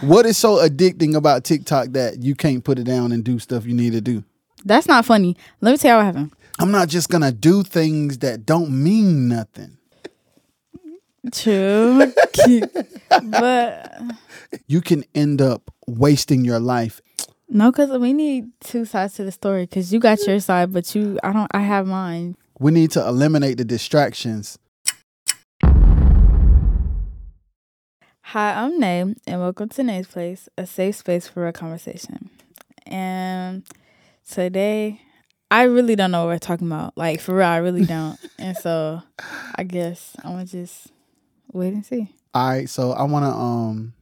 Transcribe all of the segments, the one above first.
What is so addicting about TikTok that you can't put it down and do stuff you need to do? That's not funny. Let me tell you what happened. I'm not just gonna do things that don't mean nothing. True. but You can end up wasting your life. no, because we need two sides to the story. Because you got your side, but you, I don't, I have mine. We need to eliminate the distractions. Hi, I'm Nae, and welcome to Nae's Place, a safe space for a conversation. And today, I really don't know what we're talking about. Like, for real, I really don't. and so, I guess I'm going to just wait and see. All right, so I want to um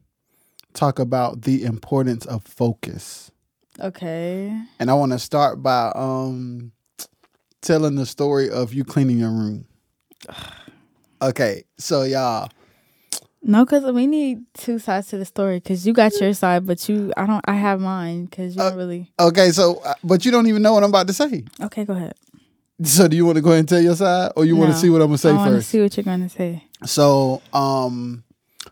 talk about the importance of focus. Okay. And I want to start by um telling the story of you cleaning your room. Okay, so y'all, No, because we need two sides to the story. Because you got your side, but you, I don't, I have mine. Because you Uh, don't really. okay, so uh, but you don't even know what I'm about to say. Okay, go ahead. So do you want to go ahead and tell your side, or you want to see what I'm gonna say I first? see what you're going to say. So, um,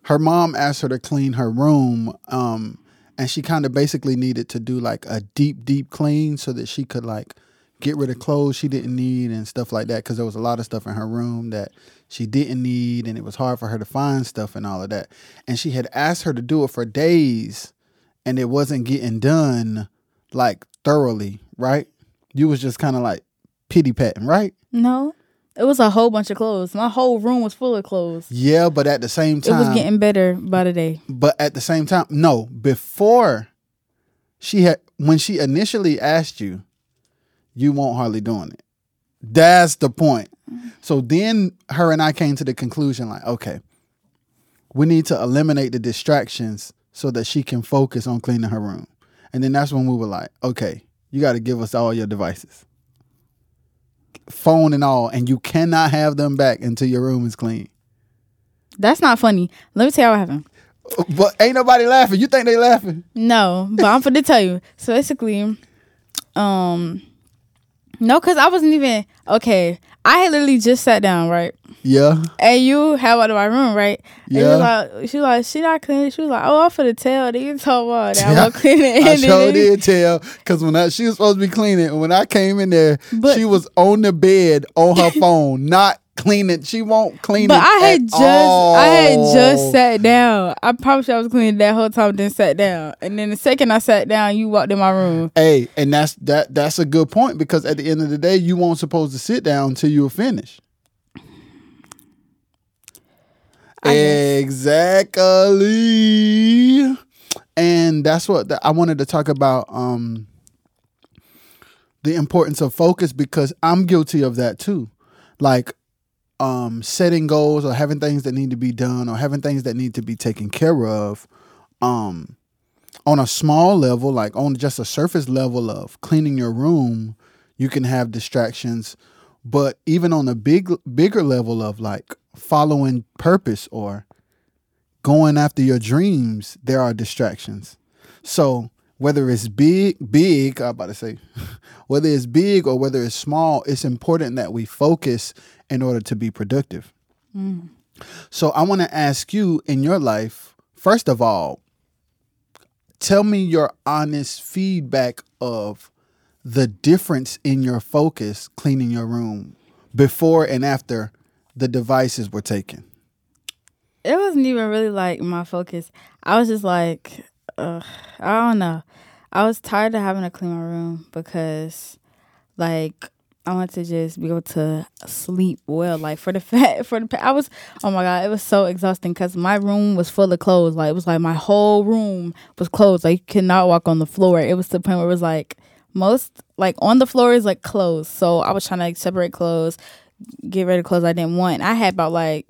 her mom asked her to clean her room, um, and she kind of basically needed to do like a deep, deep clean so that she could like get rid of clothes she didn't need and stuff like that. Because there was a lot of stuff in her room that she didn't need, and it was hard for her to find stuff and all of that. And she had asked her to do it for days, and it wasn't getting done like thoroughly, right? You was just kind of like pity patting, right? No, it was a whole bunch of clothes. My whole room was full of clothes. Yeah, but at the same time, It was getting better by the day. But at the same time, no, before she had when she initially asked you, you won't hardly doing it. That's the point. So then her and I came to the conclusion like, okay, we need to eliminate the distractions so that she can focus on cleaning her room. And then that's when we were like, okay, you got to give us all your devices. Phone and all, and you cannot have them back until your room is clean. That's not funny. Let me tell you what happened. But ain't nobody laughing. You think they laughing? No, but I'm going to tell you. So basically, um, no, because I wasn't even okay. I had literally just sat down, right? Yeah. And you have out of my room, right? And Yeah. was like, she was like, she not cleaning. She was like, oh, I'm for the tell. Then you told me that I'm clean it. I sure did tell because when I, she was supposed to be cleaning, and when I came in there, But- she was on the bed on her phone, not cleaning. She won't clean But it. But I had just, I had just sat down. I promise you I was cleaning that whole time. Then sat down, and then the second I sat down, you walked in my room. Hey, and that's that. That's a good point because at the end of the day, you weren't supposed to sit down until you were finished. Exactly. And that's what the, I wanted to talk about. Um, the importance of focus because I'm guilty of that too. Like um setting goals or having things that need to be done or having things that need to be taken care of um on a small level like on just a surface level of cleaning your room you can have distractions. But even on a big bigger level of like following purpose or going after your dreams there are distractions. So whether it's big big i'm about to say whether it's big or whether it's small it's important that we focus in order to be productive mm. so i want to ask you in your life first of all tell me your honest feedback of the difference in your focus cleaning your room before and after the devices were taken. It wasn't even really like my focus. I was just like, uh, I don't know. I was tired of having to clean my room because, like, I want to just be able to sleep well. Like for the fact, for the I was, oh my god, it was so exhausting because my room was full of clothes. Like it was like my whole room was clothes. Like you could not walk on the floor. It was to the point where it was like most like on the floor is like clothes. So I was trying to like separate clothes, get rid of clothes I didn't want. I had about like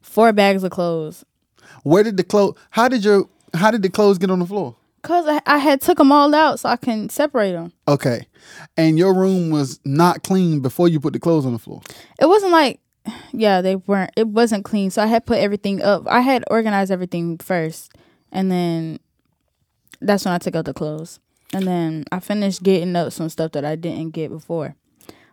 four bags of clothes Where did the clothes how did your how did the clothes get on the floor? Cause I, I had took them all out so I can separate them. Okay. And your room was not clean before you put the clothes on the floor. It wasn't like, yeah, they weren't. It wasn't clean, so I had put everything up. I had organized everything first, and then that's when I took out the clothes. And then I finished getting up some stuff that I didn't get before.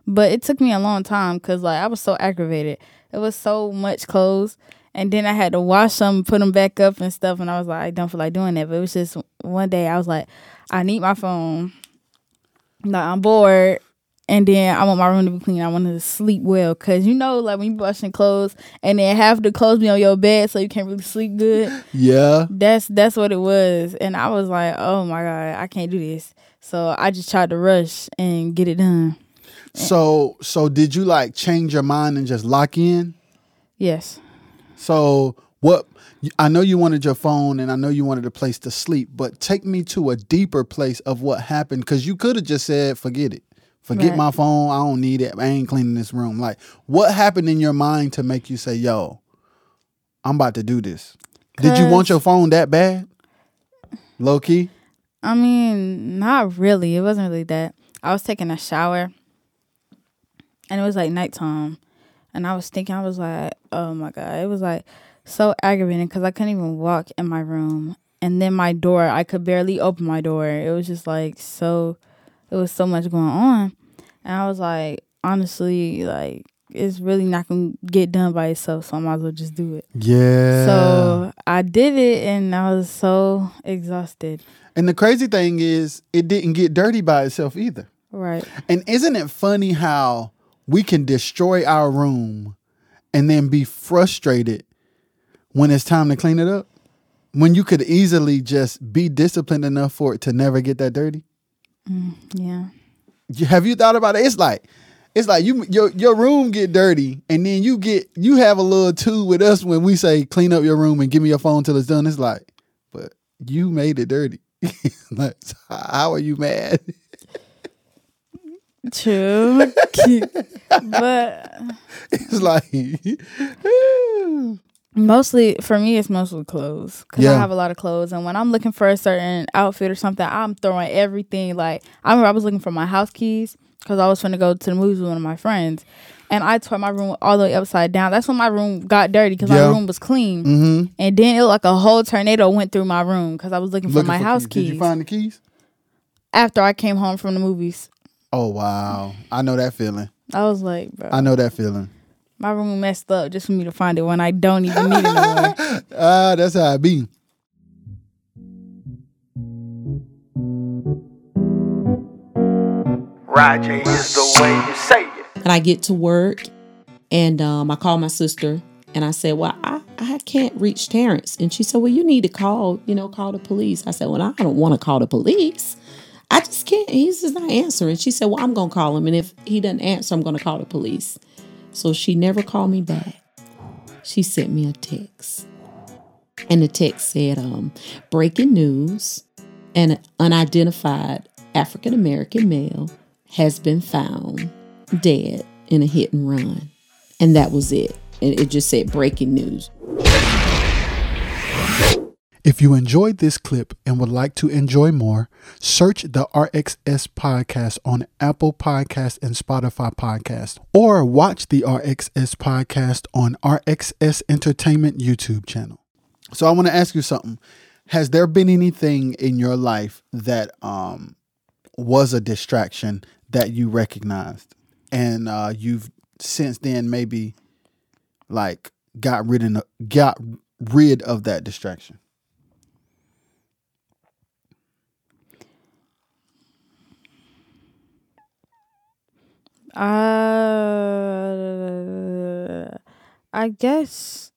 But it took me a long time because like I was so aggravated. It was so much clothes, And then I had to wash them, put them back up and stuff. And I was like, I don't feel like doing that. But it was just one day I was like, I need my phone. Like I'm bored. And then I want my room to be clean. I want to sleep well. Cause you know, like when you washing clothes and then half the clothes be on your bed so you can't really sleep good. Yeah. That's that's what it was. And I was like, oh my God, I can't do this. So I just tried to rush and get it done. So so did you like change your mind and just lock in? Yes. So what I know you wanted your phone and I know you wanted a place to sleep, but take me to a deeper place of what happened cuz you could have just said forget it. Forget Right. my phone. I don't need it. I ain't cleaning this room. Like what happened in your mind to make you say, "Yo, I'm about to do this." Did you want your phone that bad? Low key? I mean, not really. It wasn't really that. I was taking a shower and it was like nighttime. And I was thinking, I was like, oh my God. It was like so aggravating because I couldn't even walk in my room. And then my door, I could barely open my door. It was just like so, it was so much going on. And I was like, honestly, like, it's really not going to get done by itself. So I might as well just do it. Yeah. So I did it and I was so exhausted. and the crazy thing is it didn't get dirty by itself either. Right. And isn't it funny how we can destroy our room and then be frustrated when it's time to clean it up? When you could easily just be disciplined enough for it to never get that dirty? Mm, yeah. You- Have you thought about it? It's like it's like you your your room get dirty and then you get you have a little too with us when we say clean up your room and give me your phone till it's done. It's like, but you made it dirty. like, how are you mad? True. but It's like mostly for me, it's mostly clothes because I have a lot of clothes. And when I'm looking for a certain outfit or something, I'm throwing everything. Like I remember I was looking for my house keys because I was going to go to the movies with one of my friends. And I tore my room all the way upside down. That's when my room got dirty because Yeah. my room was clean. mm-hmm. And then it like a whole tornado went through my room because I was looking, for my house keys, Did you find the keys? after I came home from the movies. Oh wow. I know that feeling. I was like, bro, I know that feeling. my room messed up just for me to find it when I don't even need it no more. Ah, that's how I be. Roger is the way you say it. And I get to work and um, I call my sister and I said, Well, I, I can't reach Terrence. And she said, Well, you need to call, you know, call the police. I said, Well, I don't want to call the police. I just can't. He's just not answering. She said, Well, I'm going to call him. And if he doesn't answer, I'm going to call the police. So she never called me back. She sent me a text. And the text said, um, breaking news an unidentified African American male has been found dead in a hit and run. And that was it. And it just said breaking news. If you enjoyed this clip and would like to enjoy more, search the RXS podcast on Apple Podcast and Spotify podcast, or watch the RXS podcast on RXS Entertainment YouTube channel. So I want to ask you something. Has there been anything in your life that um was a distraction that you recognized and uh you've since then maybe like got rid of got rid of that distraction? Uh, I guess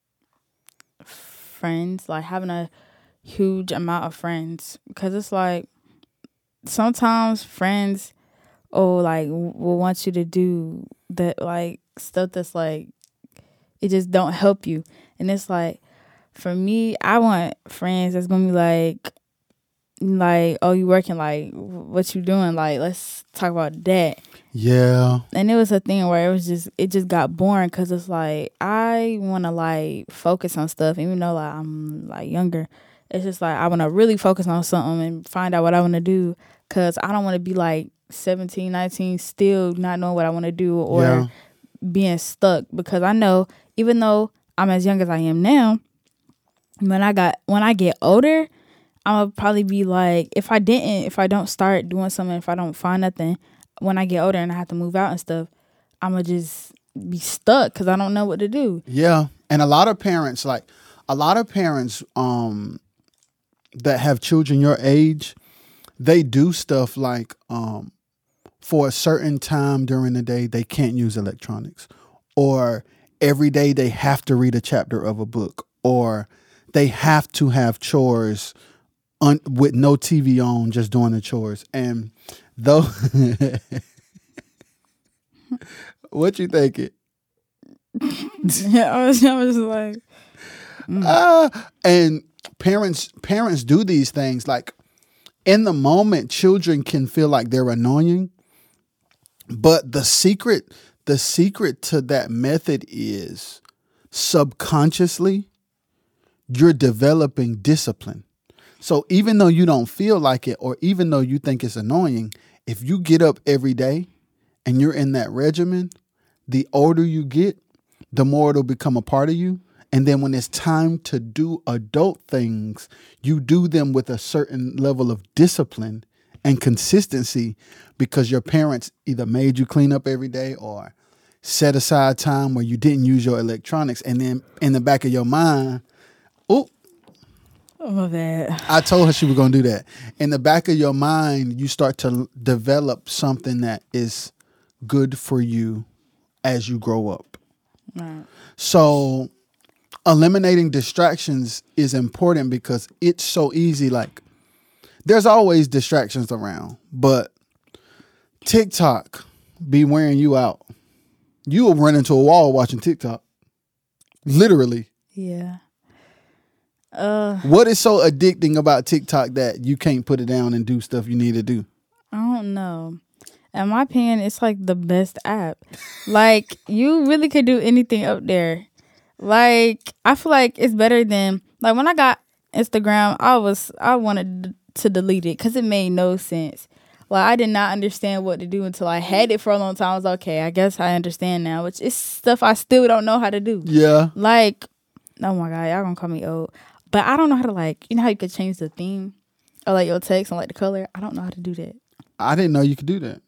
friends, like having a huge amount of friends, because it's like sometimes friends, oh, like will want you to do that, like stuff that's like it just don't help you, and it's like for me, I want friends that's gonna be like, like, oh, you working, like, what you doing, like, let's talk about that Yeah. and it was a thing where it was just it just got boring because it's like I want to like focus on stuff even though like I'm like younger it's just like I want to really focus on something and find out what I want to do because I don't want to be like 17 19 still not knowing what I want to do or Yeah. being stuck because I know even though I'm as young as I am now when I got when I get older I'm gonna probably be like if I didn't if I don't start doing something if I don't find nothing when I get older and I have to move out and stuff, I'm gonna just be stuck because I don't know what to do. Yeah. And a lot of parents, like a lot of parents um that have children your age, they do stuff like um for a certain time during the day they can't use electronics. Or every day they have to read a chapter of a book. Or they have to have chores un- with no TV on, just doing the chores. And though what you thinking? yeah, I was, I was like, Ah, and parents parents do these things like in the moment children can feel like they're annoying but the secret the secret to that method is subconsciously you're developing discipline so even though you don't feel like it or even though you think it's annoying if you get up every day and you're in that regimen the older you get the more it'll become a part of you. And then when it's time to do adult things, you do them with a certain level of discipline and consistency because your parents either made you clean up every day or set aside time where you didn't use your electronics. And then in the back of your mind, oh, oh. I told her she was going to do that. In the back of your mind, you start to develop something that is good for you as you grow up. Right. So eliminating distractions is important because it's so easy. Like there's always distractions around, but TikTok be wearing you out. You will run into a wall watching TikTok. Literally. Yeah. Uh, What is so addicting about TikTok that you can't put it down and do stuff you need to do? I don't know. In my opinion, it's like the best app. like you really could do anything up there. Like I feel like it's better than like when I got Instagram, I was I wanted to delete it because it made no sense. Like I did not understand what to do until I had it for a long time. I was like, okay, I guess I understand now. Which is stuff I still don't know how to do. Yeah. Like, oh my god, y'all gonna call me old. But I don't know how to like, you know how you could change the theme or like your text and like the color. I don't know how to do that. I didn't know you could do that.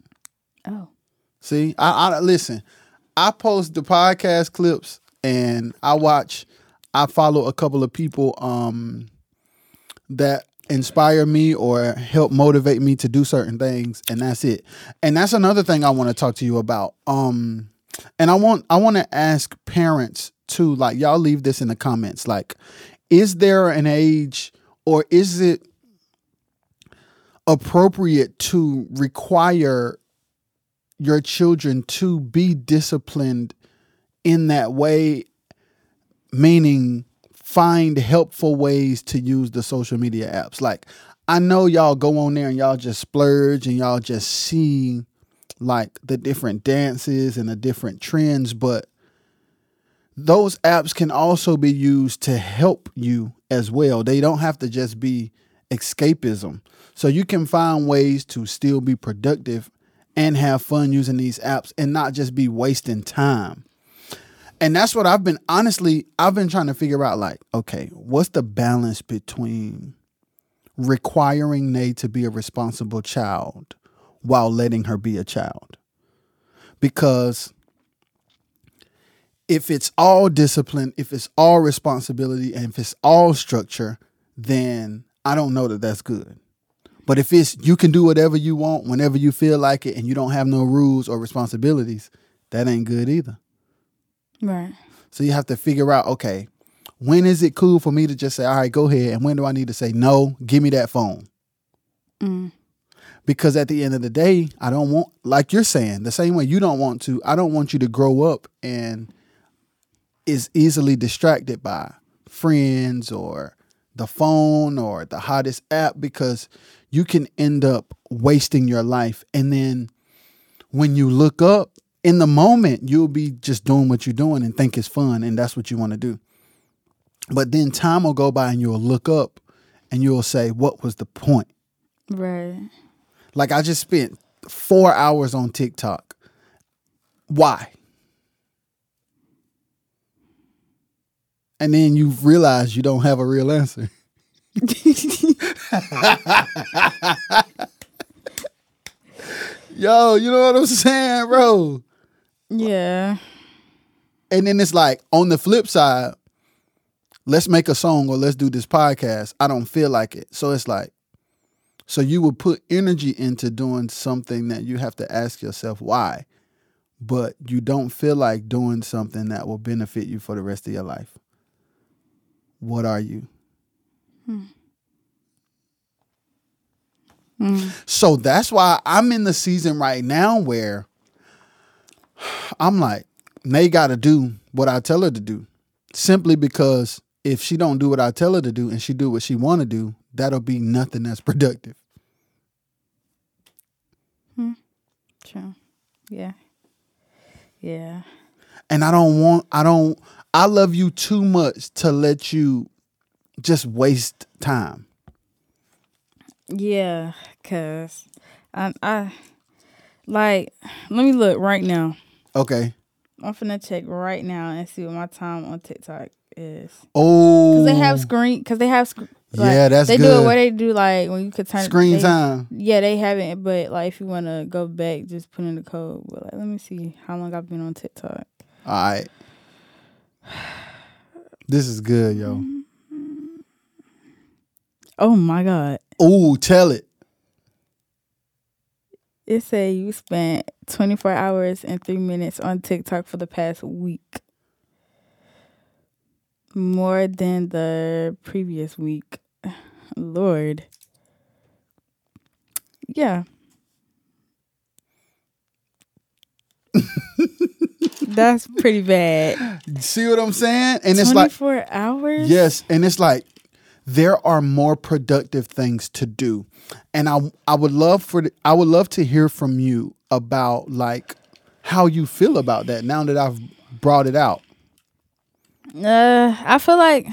Oh, See, I, I listen. I post the podcast clips and I watch. I follow a couple of people um, that inspire me or help motivate me to do certain things, and that's it. And that's another thing I want to talk to you about. Um, and I want I want to ask parents too. Like y'all leave this in the comments. Like, is there an age or is it appropriate to require your children to be disciplined in that way, meaning find helpful ways to use the social media apps. Like, I know y'all go on there and y'all just splurge and y'all just see like the different dances and the different trends, but those apps can also be used to help you as well. They don't have to just be escapism. So you can find ways to still be productive and have fun using these apps and not just be wasting time. And that's what I've been honestly, I've been trying to figure out like, okay, what's the balance between requiring Nae to be a responsible child while letting her be a child? Because if it's all discipline, if it's all responsibility, and if it's all structure, then I don't know that that's good. But if it's you can do whatever you want whenever you feel like it and you don't have no rules or responsibilities, that ain't good either. right. So you have to figure out, okay, when is it cool for me to just say, all right, go ahead, and when do I need to say, no, give me that phone? Mm. Because at the end of the day, I don't want, like you're saying, the same way you don't want to, I don't want you to grow up and is easily distracted by friends or the phone or the hottest app because you can end up wasting your life. And then when you look up in the moment, you'll be just doing what you're doing and think it's fun and that's what you want to do. But then time will go by and you'll look up and you'll say, What was the point? Right. Like I just spent four hours on TikTok. Why? And then you realize you don't have a real answer. Yo, you know what I'm saying, bro? Yeah. And then it's like on the flip side, let's make a song or let's do this podcast. I don't feel like it. So it's like, so you would put energy into doing something that you have to ask yourself why, but you don't feel like doing something that will benefit you for the rest of your life. What are you? Hmm. Hmm. So that's why I'm in the season right now where I'm like, Nae got to do what I tell her to do, simply because if she don't do what I tell her to do and she do what she want to do, that'll be nothing that's productive. Hmm. True. Yeah. Yeah. And I don't want, I don't, I love you too much to let you just waste time. Yeah. Cause I, I like. Let me look right now. Okay. I'm finna check right now and see what my time on TikTok is. Oh, Cause they have screen. Cause they have. Sc- like, Yeah, that's they do it where they do like when you could turn screen they- time. Yeah, they haven't. But like, if you want to go back, just put in the code. But like, let me see how long I've been on TikTok. All right. This is good, yo. Oh my god! Oh, tell it. It said you spent 24 hours and three minutes on TikTok for the past week. More than the previous week. Lord. Yeah. That's pretty bad. See what I'm saying? And it's like 24 hours? Yes, and it's like there are more productive things to do. And I I would love for I would love to hear from you about like how you feel about that now that I've brought it out. Uh, I feel like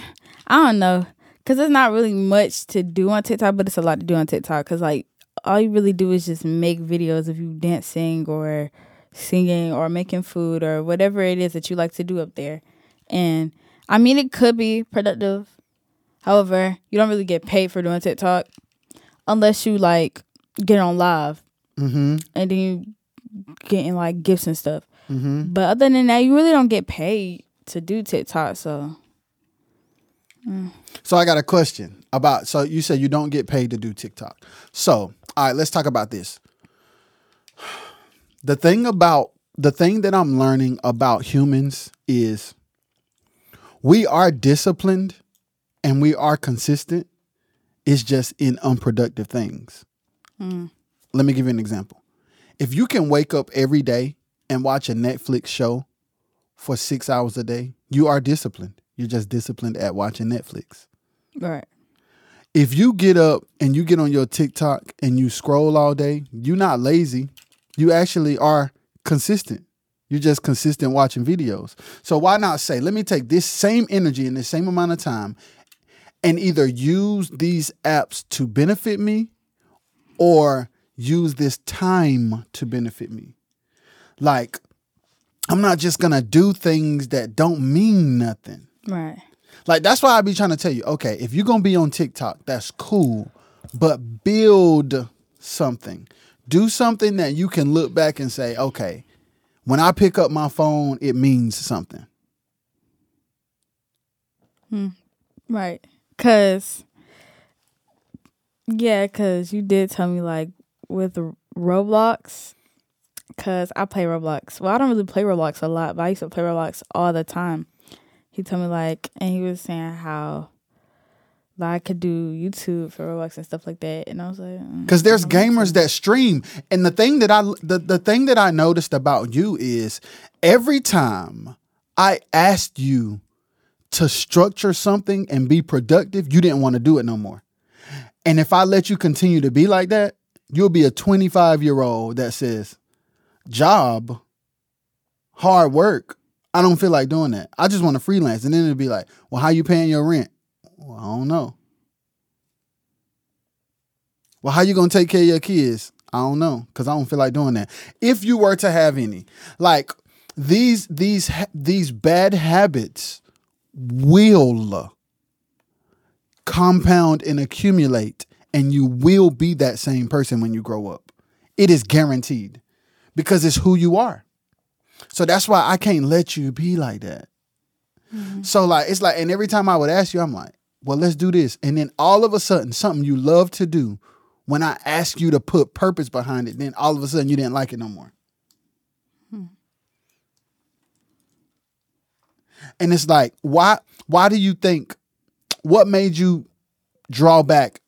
I don't know, cause there's not really much to do on TikTok, but it's a lot to do on TikTok. Cause like all you really do is just make videos of you dancing or singing or making food or whatever it is that you like to do up there. And I mean, it could be productive. However, you don't really get paid for doing TikTok unless you like get on live Mm-hmm. and then you getting like gifts and stuff. Mm-hmm. But other than that, you really don't get paid to do TikTok. So So I got a question about so you said you don't get paid to do TikTok. So, all right, let's talk about this. The thing about the thing that I'm learning about humans is we are disciplined and we are consistent. It's just in unproductive things. Hmm. Let me give you an example. If you can wake up every day and watch a Netflix show for six hours a day, you are disciplined. You're just disciplined at watching Netflix. right. If you get up and you get on your TikTok and you scroll all day, you're not lazy. You actually are consistent. You're just consistent watching videos. So why not say, let me take this same energy in the same amount of time and either use these apps to benefit me or use this time to benefit me. Like, I'm not just gonna do things that don't mean nothing. Right. Like that's why I be trying to tell you, okay, if you're gonna be on TikTok, that's cool, but build something. Do something that you can look back and say, okay, when I pick up my phone, it means something. Hmm. Right. Cause yeah, cause you did tell me like with Roblox, cause I play Roblox. Well, I don't really play Roblox a lot, but I used to play Roblox all the time. He told me like, and he was saying how like, I could do YouTube for Roblox and stuff like that, and I was like, mm, Because there's gamers that stream, and the thing that I the, the thing that I noticed about you is every time I asked you to structure something and be productive, you didn't want to do it no more. And if I let you continue to be like that, you'll be a 25 year old that says, job, hard work. I don't feel like doing that. I just want to freelance. And then it'll be like, well, how you paying your rent? Well, I don't know. Well, how you gonna take care of your kids? I don't know, cause I don't feel like doing that. If you were to have any, like these these these bad habits will compound and accumulate, and you will be that same person when you grow up. It is guaranteed, because it's who you are. So that's why I can't let you be like that. Mm-hmm. So like it's like, and every time I would ask you, I'm like, well, let's do this. And then all of a sudden, something you love to do, when I ask you to put purpose behind it, then all of a sudden you didn't like it no more. Hmm. And it's like, why why do you think what made you draw back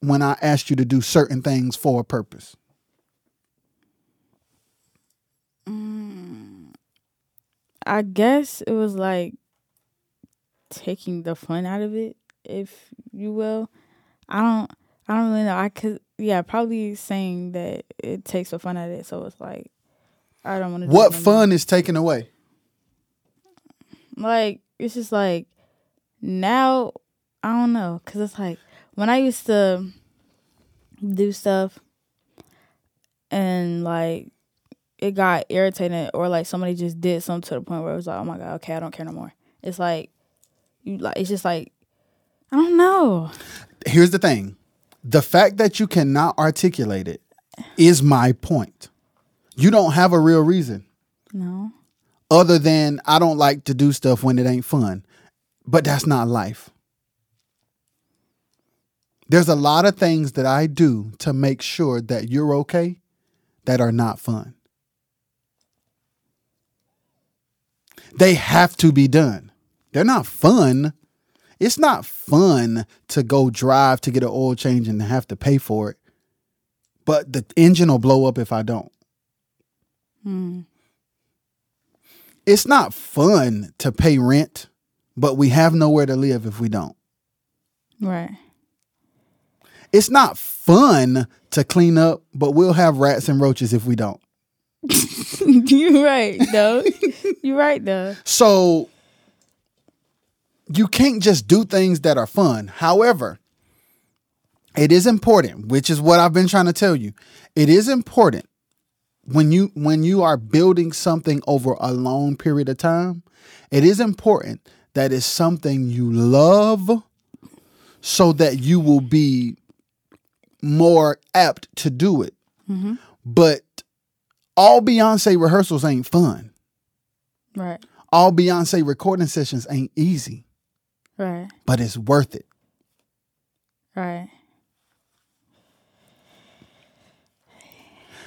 when I asked you to do certain things for a purpose? Hmm. I guess it was like taking the fun out of it, if you will. I don't I don't really know. I could yeah, probably saying that it takes the fun out of it, so it's like I don't want to What fun is taken away? like it's just like now I don't know cuz it's like when I used to do stuff and like it got irritating or like somebody just did something to the point where it was like oh my god okay I don't care no more it's like you like it's just like I don't know Here's the thing. The fact that you cannot articulate it is my point. You don't have a real reason. no other than I don't like to do stuff when it ain't fun. But that's not life. There's a lot of things that I do to make sure that you're okay that are not fun. They have to be done. They're not fun. It's not fun to go drive to get an oil change and have to pay for it. But the engine will blow up if I don't. Hmm. it's not fun to pay rent, but we have nowhere to live if we don't. right It's not fun to clean up, but we'll have rats and roaches if we don't. you're right though you're right though So you can't just do things that are fun. However, it is important, which is what I've been trying to tell you. It is important when you when you are building something over a long period of time, it is important that it's something you love so that you will be more apt to do it. Mm-hmm. But all Beyonce rehearsals ain't fun. right All Beyonce recording sessions ain't easy, right but it's worth it. right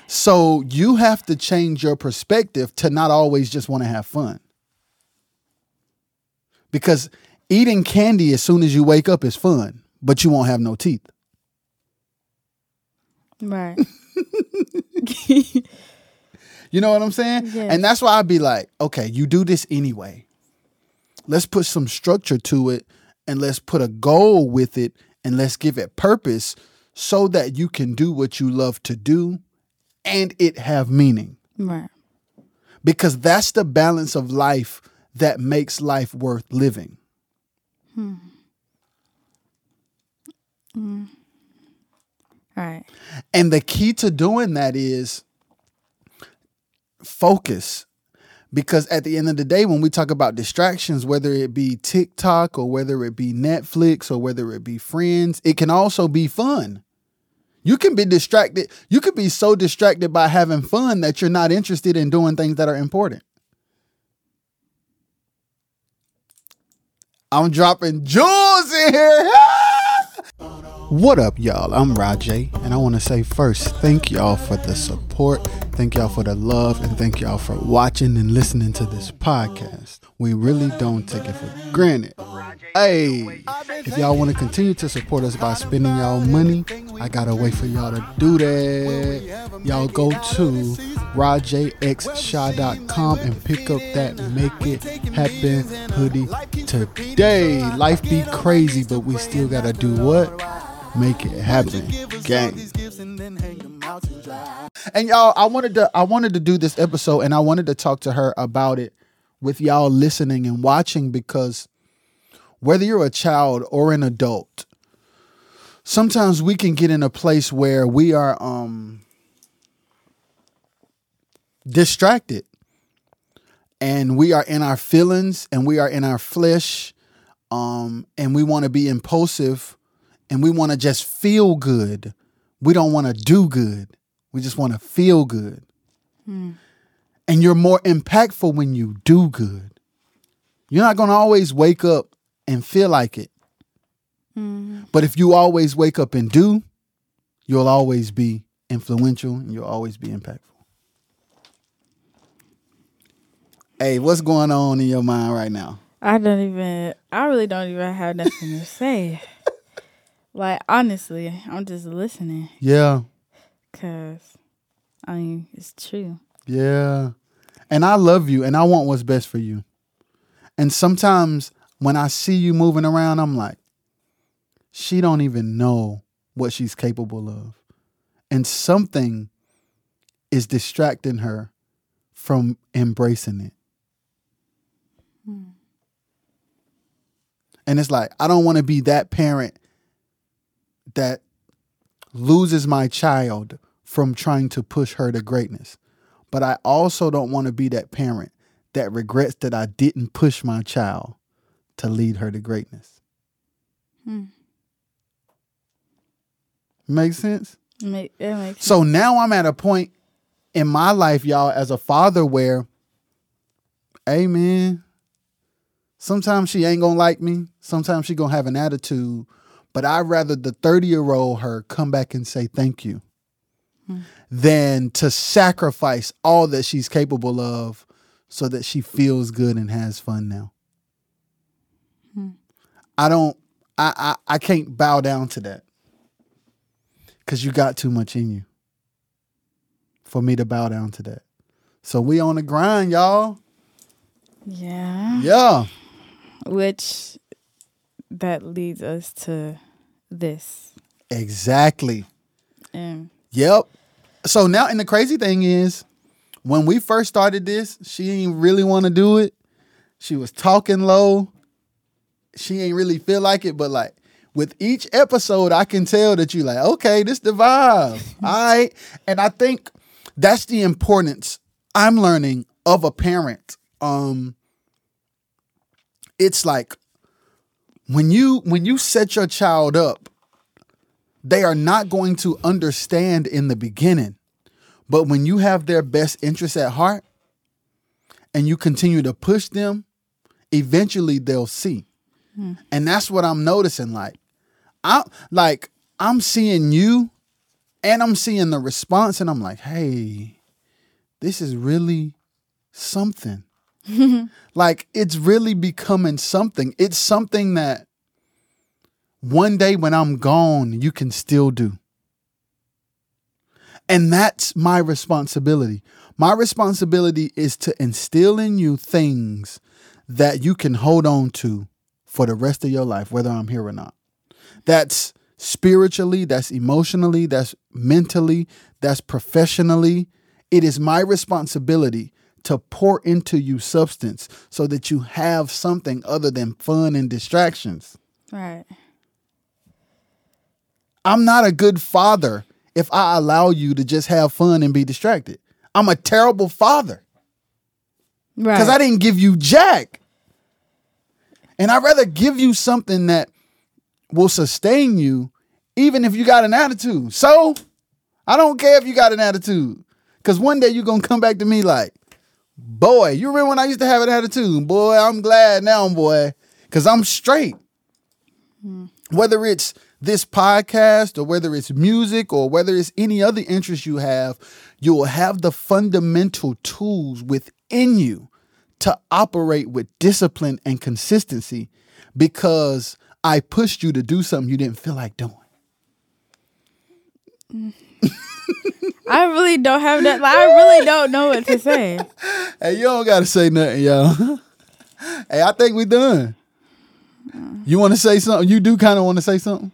So you have to change your perspective to not always just want to have fun. Because eating candy as soon as you wake up is fun, but you won't have no teeth. right You know what I'm saying? Yes. And that's why I'd be like, okay, you do this anyway. Let's put some structure to it and let's put a goal with it and let's give it purpose so that you can do what you love to do and it have meaning. right because that's the balance of life that makes life worth living. Hmm. right And the key to doing that is focus. Because at the end of the day, when we talk about distractions, whether it be TikTok or whether it be Netflix or whether it be friends, it can also be fun. You can be distracted. You could be so distracted by having fun that you're not interested in doing things that are important. I'm dropping jewels in here. What up, y'all? I'm RoJay, and I want to say first, thank y'all for the support, thank y'all for the love, and thank y'all for watching and listening to this podcast. We really don't take it for granted. Hey, if y'all want to continue to support us by spending y'all money, I got a way for y'all to do that. Y'all go to rajxshaw.com and pick up that Make It Happen hoodie today. Life be crazy, but we still got to do what? Make it happen. Gang. And y'all, I wanted to I wanted to do this episode and I wanted to talk to her about it with y'all listening and watching because whether you're a child or an adult, sometimes we can get in a place where we are um distracted and we are in our feelings and we are in our flesh um and we want to be impulsive and we want to just feel good. We don't want to do good. We just want to feel good. Hmm. And you're more impactful when you do good. You're not going to always wake up and feel like it. Mm-hmm. But if you always wake up and do, you'll always be influential and you'll always be impactful. Hey, what's going on in your mind right now? I don't even. I really don't even have nothing to say. like honestly, I'm just listening Yeah. because I mean it's true. Yeah. And I love you and I want what's best for you. And sometimes when I see you moving around, I'm like, she don't even know what she's capable of. And something is distracting her from embracing it. Hmm. And it's like, I don't want to be that parent that loses my child from trying to push her to greatness. But I also don't want to be that parent that regrets that I didn't push my child to lead her to greatness. Hmm. Makes sense? Make, makes So now I'm at a point in my life, y'all, as a father where, hey man, sometimes she ain't gonna like me. Sometimes she gonna have an attitude. But I'd rather the 30 year old her come back and say thank you hmm. than to sacrifice all that she's capable of so that she feels good and has fun now. Hmm. I don't I, I I can't bow down to that. Cause you got too much in you for me to bow down to that. So we on the grind, y'all. yeah. Yeah. Which that leads us to this. Exactly. Yep. So now, and the crazy thing is, when we first started this, she ain't really want to do it. She was talking low. She ain't really feel like it, but like with each episode, I can tell that you like, okay, this the vibe. All right. And I think that's the importance I'm learning of a parent. Um, it's like when you when you set your child up they are not going to understand in the beginning. But when you have their best interests at heart and you continue to push them, eventually they'll see. Hmm. And that's what I'm noticing. Like, I like I'm seeing you and I'm seeing the response, and I'm like, hey, this is really something. like it's really becoming something. It's something that one day when I'm gone, you can still do. And that's my responsibility. My responsibility is to instill in you things that you can hold on to for the rest of your life, whether I'm here or not. That's spiritually, that's emotionally, that's mentally, that's professionally. It is my responsibility to pour into you substance so that you have something other than fun and distractions. right. I'm not a good father if I allow you to just have fun and be distracted. I'm a terrible father Right. because I didn't give you jack. And I'd rather give you something that will sustain you, even if you got an attitude. So I don't care if you got an attitude. Because one day you're going to come back to me like, boy, you remember when I used to have an attitude? Boy, I'm glad now, boy, because I'm straight. Hmm. Whether it's this podcast or whether it's music or whether it's any other interest you have, you will have the fundamental tools within you to operate with discipline and consistency because I pushed you to do something you didn't feel like doing. Mm. I really don't have that. Like, I really don't know what to say. Hey, you don't gotta say nothing, y'all. hey, I think we done. You want to say something? You do kind of want to say something?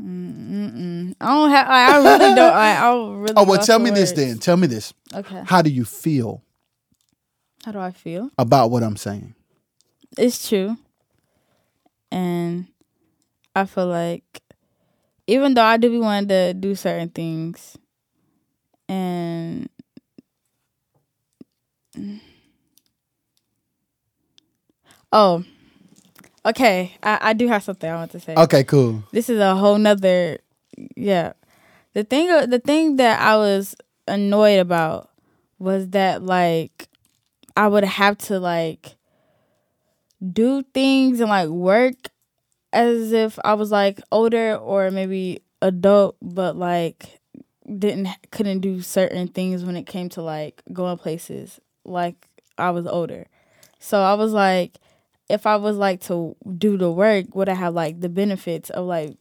I don't have. I, I really don't. I, I really. Oh well, tell me this then. Tell me this. Okay. How do you feel How do I feel? about what I'm saying? It's true, and I feel like even though I do be wanting to do certain things, and oh, okay, I, I do have something I want to say. Okay, cool. this is a whole nother yeah the thing the thing that i was annoyed about was that like I would have to like do things and like work as if I was like older or maybe adult, but like didn't couldn't do certain things when it came to like going places like I was older. So I was like, if I was like to do the work, would I have like the benefits of like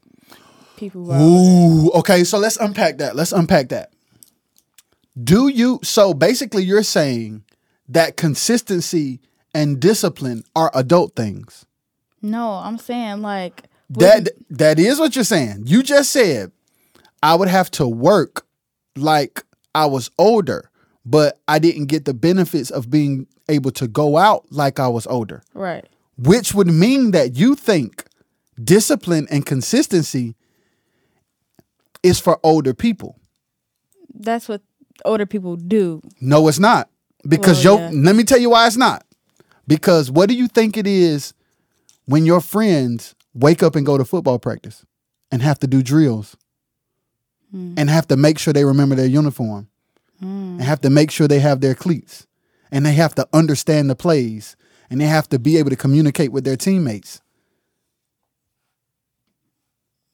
people? Ooh, okay. So let's unpack that. Let's unpack that. Do you? So basically, you're saying that consistency and discipline are adult things. No, I'm saying like That that is what you're saying. You just said I would have to work like I was older, but I didn't get the benefits of being able to go out like I was older. right. Which would mean that you think discipline and consistency is for older people. That's what older people do. No, it's not. Because Well, yo, yeah. let me tell you why it's not. Because what do you think it is when your friends wake up and go to football practice and have to do drills hmm. and have to make sure they remember their uniform hmm. and have to make sure they have their cleats and they have to understand the plays and they have to be able to communicate with their teammates.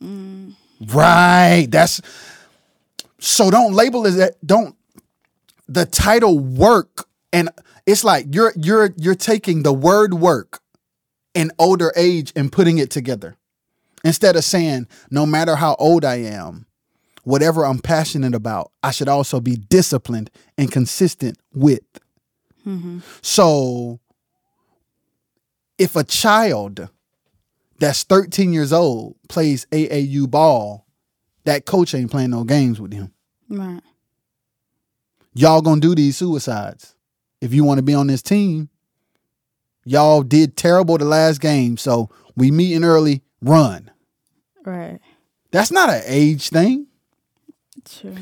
Hmm. Right. That's so don't label it that don't the title work and it's like you're you're you're taking the word work in older age and putting it together instead of saying no matter how old i am whatever i'm passionate about i should also be disciplined and consistent with mm-hmm. so if a child that's 13 years old plays aau ball that coach ain't playing no games with him Right. y'all gonna do these suicides. If you want to be on this team, y'all did terrible the last game, so we meeting early, run. Right. That's not an age thing. True.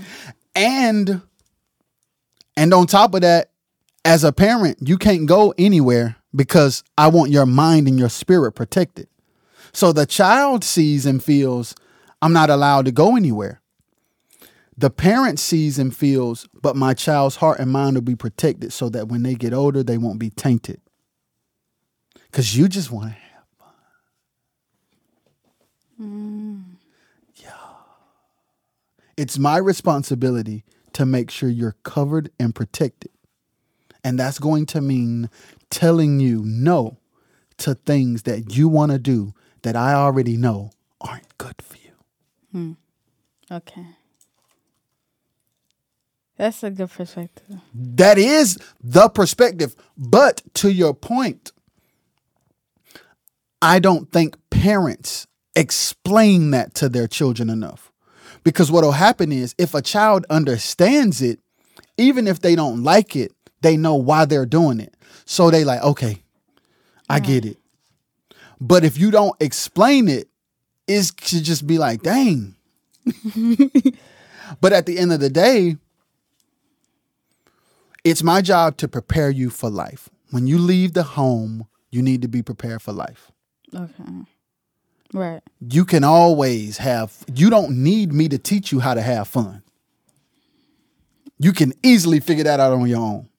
And and on top of that, as a parent, you can't go anywhere because I want your mind and your spirit protected. So the child sees and feels, I'm not allowed to go anywhere. The parent sees and feels, but my child's heart and mind will be protected so that when they get older, they won't be tainted. Because you just want to have fun. Mm. Yeah. It's my responsibility to make sure you're covered and protected. And that's going to mean telling you no to things that you want to do that I already know aren't good for you. Hmm. Okay. That's a good perspective. That is the perspective. But to your point, I don't think parents explain that to their children enough. Because what will happen is if a child understands it, even if they don't like it, they know why they're doing it. So they like, okay, I get it. But if you don't explain it, it should just be like, dang. but at the end of the day, it's my job to prepare you for life. When you leave the home, you need to be prepared for life. Okay. Right. You can always have, you don't need me to teach you how to have fun. You can easily figure that out on your own.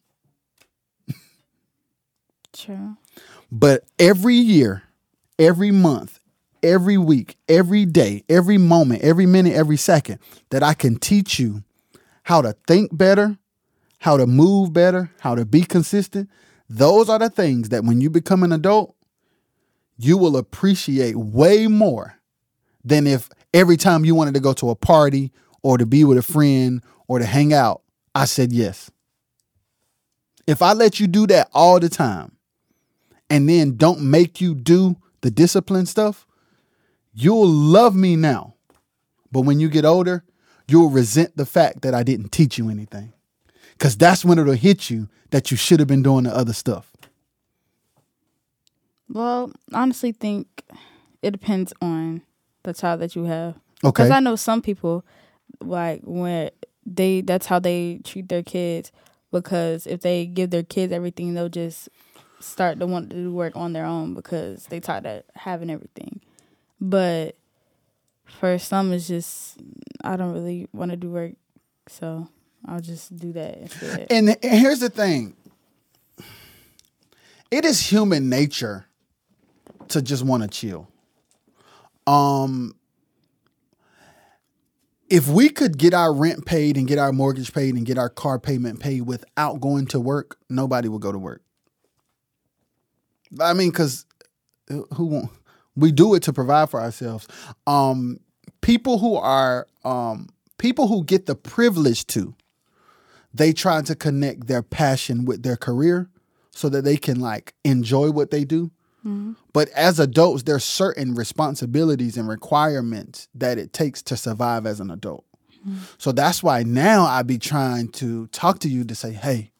True. But every year, every month, every week, every day, every moment, every minute, every second that I can teach you how to think better, how to move better, how to be consistent, those are the things that when you become an adult, you will appreciate way more than if every time you wanted to go to a party or to be with a friend or to hang out, I said yes. If I let you do that all the time, and then don't make you do the discipline stuff, you'll love me now. But when you get older, you'll resent the fact that I didn't teach you anything. Because that's when it'll hit you that you should have been doing the other stuff. Well, honestly think it depends on the child that you have. Okay. Because I know some people, like when they, that's how they treat their kids. Because if they give their kids everything, they'll just start to want to do work on their own because they tired of having everything. But for some, it's just I don't really want to do work, so I'll just do that instead. And, and here's the thing. It is human nature to just want to chill. Um if we could get our rent paid and get our mortgage paid and get our car payment paid without going to work, nobody would go to work. I mean, because who won't? We do it to provide for ourselves. Um, people who are um, people who get the privilege to, they try to connect their passion with their career so that they can like enjoy what they do. But as adults, there's certain responsibilities and requirements that it takes to survive as an adult. So that's why now I be trying to talk to you to say, hey,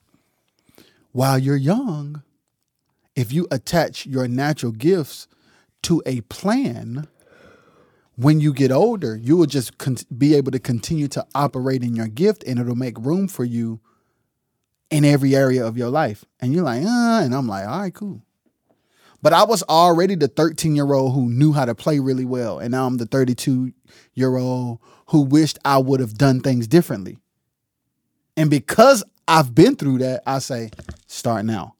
while you're young, if you attach your natural gifts to a plan, when you get older, you will just con- be able to continue to operate in your gift and it'll make room for you in every area of your life. And you're like, uh, and I'm like, all right, cool. But I was already the 13 year old who knew how to play really well. And now I'm the 32 year old who wished I would have done things differently. And because I've been through that, I say, start now.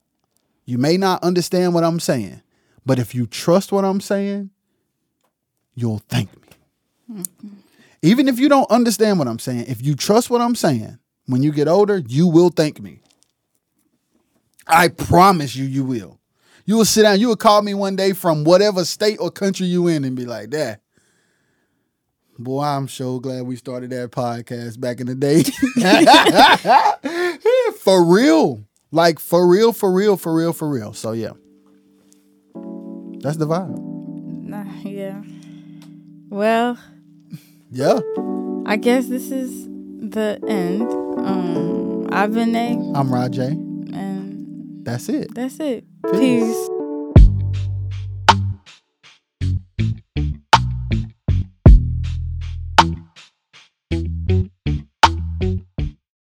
You may not understand what I'm saying, but if you trust what I'm saying, you'll thank me. Mm-hmm. Even if you don't understand what I'm saying, if you trust what I'm saying, when you get older, you will thank me. I promise you, you will. You will sit down, you will call me one day from whatever state or country you in and be like, Dad, boy, I'm so glad we started that podcast back in the day. for real. Like for real, for real, for real, for real. So yeah. That's the vibe. Nah, yeah. Well, Yeah. I guess this is the end. Um, I've been A, I'm RoJay. and That's it. that's it. Peace. Peace.